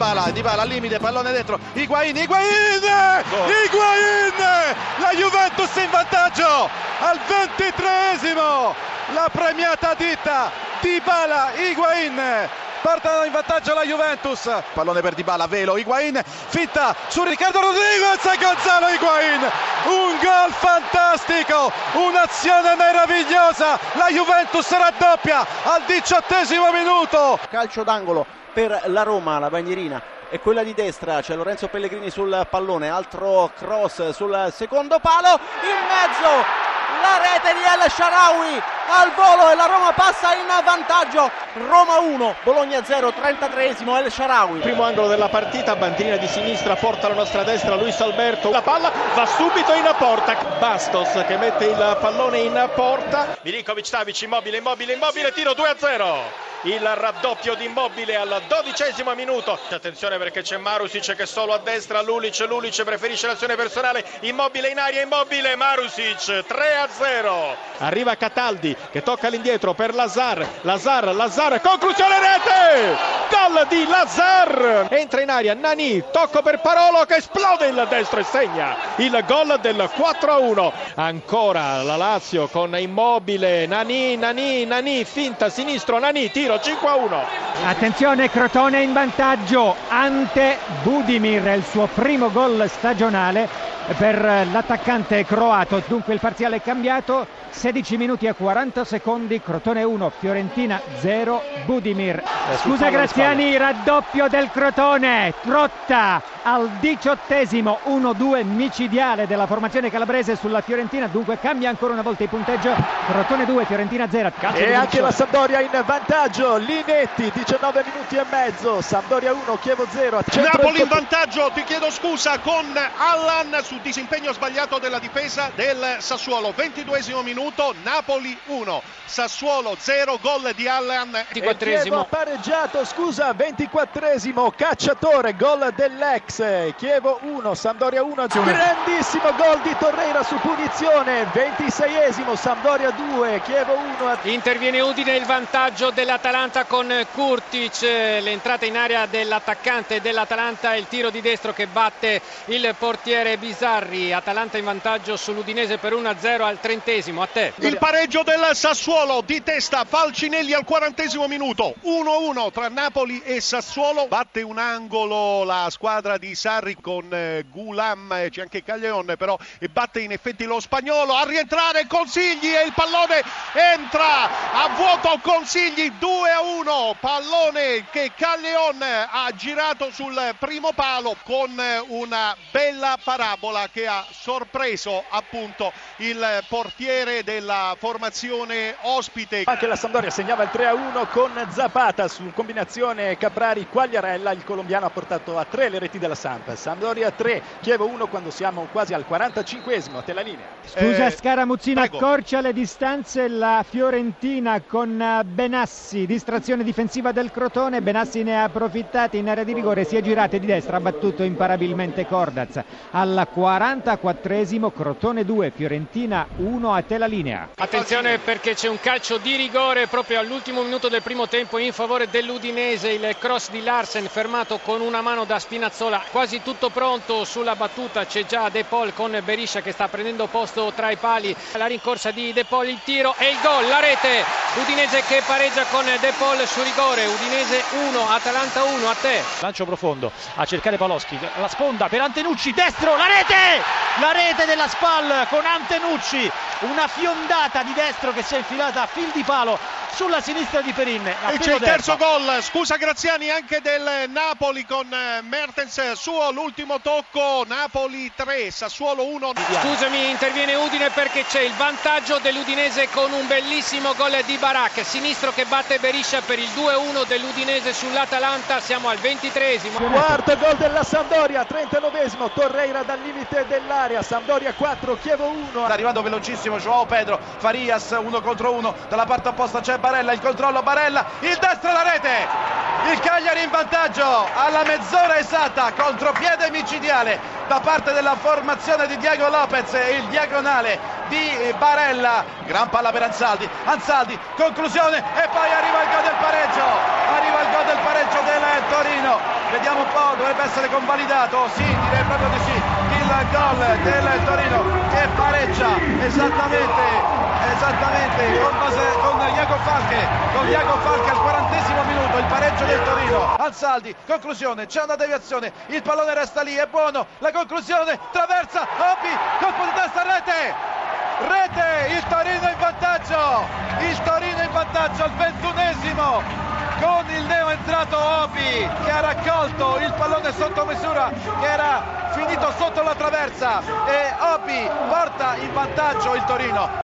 Dybala, Dybala al limite, pallone dentro, Higuain, Higuain! Higuain! La Juventus in vantaggio al ventitreesimo! La premiata ditta Dybala, Higuain! Portano in vantaggio la Juventus. Pallone per Dybala, velo, Higuain, fitta su Riccardo Rodriguez e Gonzalo Higuain. Un gol fantastico, un'azione meravigliosa. La Juventus raddoppia al diciottesimo minuto. Calcio d'angolo per la Roma, la bandierina è quella di destra, c'è Lorenzo Pellegrini sul pallone, altro cross sul secondo palo, in mezzo la rete di El Sharawi al volo e la Roma passa in vantaggio. Roma 1, Bologna 0, 33esimo El Sharawi. Primo angolo della partita, bandierina di sinistra, porta la nostra destra Luis Alberto. La palla va subito in porta. Bastos che mette il pallone in porta. Milinkovic Savic immobile, immobile, immobile, tiro 2 a 0 il raddoppio di Immobile al dodicesimo minuto. Attenzione perché c'è Marusic che solo a destra, Lulic, Lulic preferisce l'azione personale, Immobile in aria, Immobile, Marusic 3 a 0. Arriva Cataldi che tocca all'indietro per Lazar, Lazar, Lazar, conclusione rete! Gol di Lazar! Entra in aria Nani, tocco per Parolo che esplode il destro e segna il gol del 4 a 1. Ancora la Lazio con Immobile, Nani, Nani, Nani, finta sinistro, Nani, tiro giro 5 a 1 attenzione Crotone in vantaggio. Ante Budimir il suo primo gol stagionale per l'attaccante croato. Dunque il parziale è cambiato. 16 minuti e 40 secondi Crotone 1 Fiorentina 0 Budimir. Scusa Graziani raddoppio del Crotone. Trotta al diciottesimo 1-2 micidiale della formazione calabrese sulla Fiorentina. Dunque cambia ancora una volta il punteggio Crotone 2 Fiorentina 0 Calcio e anche la Sampdoria in vantaggio Linetti 19 minuti e mezzo Sampdoria 1 Chievo 0 Napoli in vantaggio ti chiedo scusa con Allan su disimpegno sbagliato della difesa del Sassuolo. 22 minuto Napoli 1 Sassuolo 0 gol di Allan. 24esimo pareggiato scusa 24esimo Cacciatore gol dell'ex. Chievo 1, Sampdoria 1, grandissimo gol di Torreira su punizione, 26esimo, Sampdoria 2, Chievo 1. Interviene Udine il vantaggio dell'Atalanta con Kurtic, l'entrata in area dell'attaccante dell'Atalanta, il tiro di destro che batte il portiere Bisarri, Atalanta in vantaggio sull'Udinese per 1-0 al trentesimo, a te. Il pareggio del Sassuolo di testa, Falcinelli al quarantesimo minuto, 1-1 tra Napoli e Sassuolo, batte un angolo la squadra di Sarri con eh, Gulam, eh, c'è anche Caglione però e batte in effetti lo spagnolo. A rientrare Consigli e il pallone entra a vuoto Consigli 2 a 1 pallone che Caglion ha girato sul primo palo con una bella parabola che ha sorpreso appunto il portiere della formazione ospite anche la Sampdoria segnava il 3 a 1 con Zapata su combinazione Caprari-Quagliarella il colombiano ha portato a 3 le reti della Samp. Sampdoria 3, Chievo 1 quando siamo quasi al 45esimo. A te la linea. Scusa eh, Scaramuzzino, accorcia le distanze la Fiorentina con Benassi, distrazione difensiva del Crotone. Benassi ne ha approfittato in area di rigore, si è girato di destra, ha battuto imparabilmente Cordaz. Al 44esimo Crotone 2, Fiorentina 1, a te linea. Attenzione perché c'è un calcio di rigore proprio all'ultimo minuto del primo tempo in favore dell'Udinese, il cross di Larsen fermato con una mano da Spinazzola quasi tutto pronto sulla battuta c'è già De Paul con Beriscia che sta prendendo posto tra i pali la rincorsa di De Paul il tiro e il gol la rete Udinese che pareggia con De Paul su rigore Udinese 1 Atalanta 1 a te lancio profondo a cercare Paloschi la sponda per Antenucci destro la rete la rete della SPAL con Antenucci una fiondata di destro che si è infilata a fil di palo sulla sinistra di Perin. E c'è il terzo gol, scusa Graziani, anche del Napoli con eh, Mertens, suo l'ultimo tocco, Napoli 3, Sassuolo 1. Scusami, interviene Udine perché c'è il vantaggio dell'Udinese con un bellissimo gol di Barak, sinistro che batte Beriscia per il 2-1 dell'Udinese sull'Atalanta, siamo al 23esimo. Quarto gol della Sampdoria, 39esimo, Torreira dal limite dell'area, Sampdoria 4, Chievo 1. Sta arrivando velocissimo Joao Pedro, Farias uno contro uno, dalla parte opposta c'è Barella, il controllo Barella, il destro la rete, il Cagliari in vantaggio alla mezz'ora esatta, contropiede micidiale da parte della formazione di Diego Lopez e il diagonale di Barella, gran palla per Anzaldi, Anzaldi, conclusione e poi arriva il gol del pareggio, arriva il gol del pareggio del Torino, vediamo un po', dovrebbe essere convalidato, sì, direi proprio di sì, il gol del Torino che pareggia esattamente, esattamente con, base, con Iago Falche, con Iago Falche al quarantesimo minuto, il pareggio del Torino. Ansaldi, conclusione, c'è una deviazione, il pallone resta lì, è buono, la conclusione, traversa, Obi, colpo di testa, rete! Rete, il Torino in vantaggio, il Torino in vantaggio al ventunesimo con il neo entrato Obi che ha raccolto il pallone sotto misura che era finito sotto la traversa e Obi porta in vantaggio il Torino.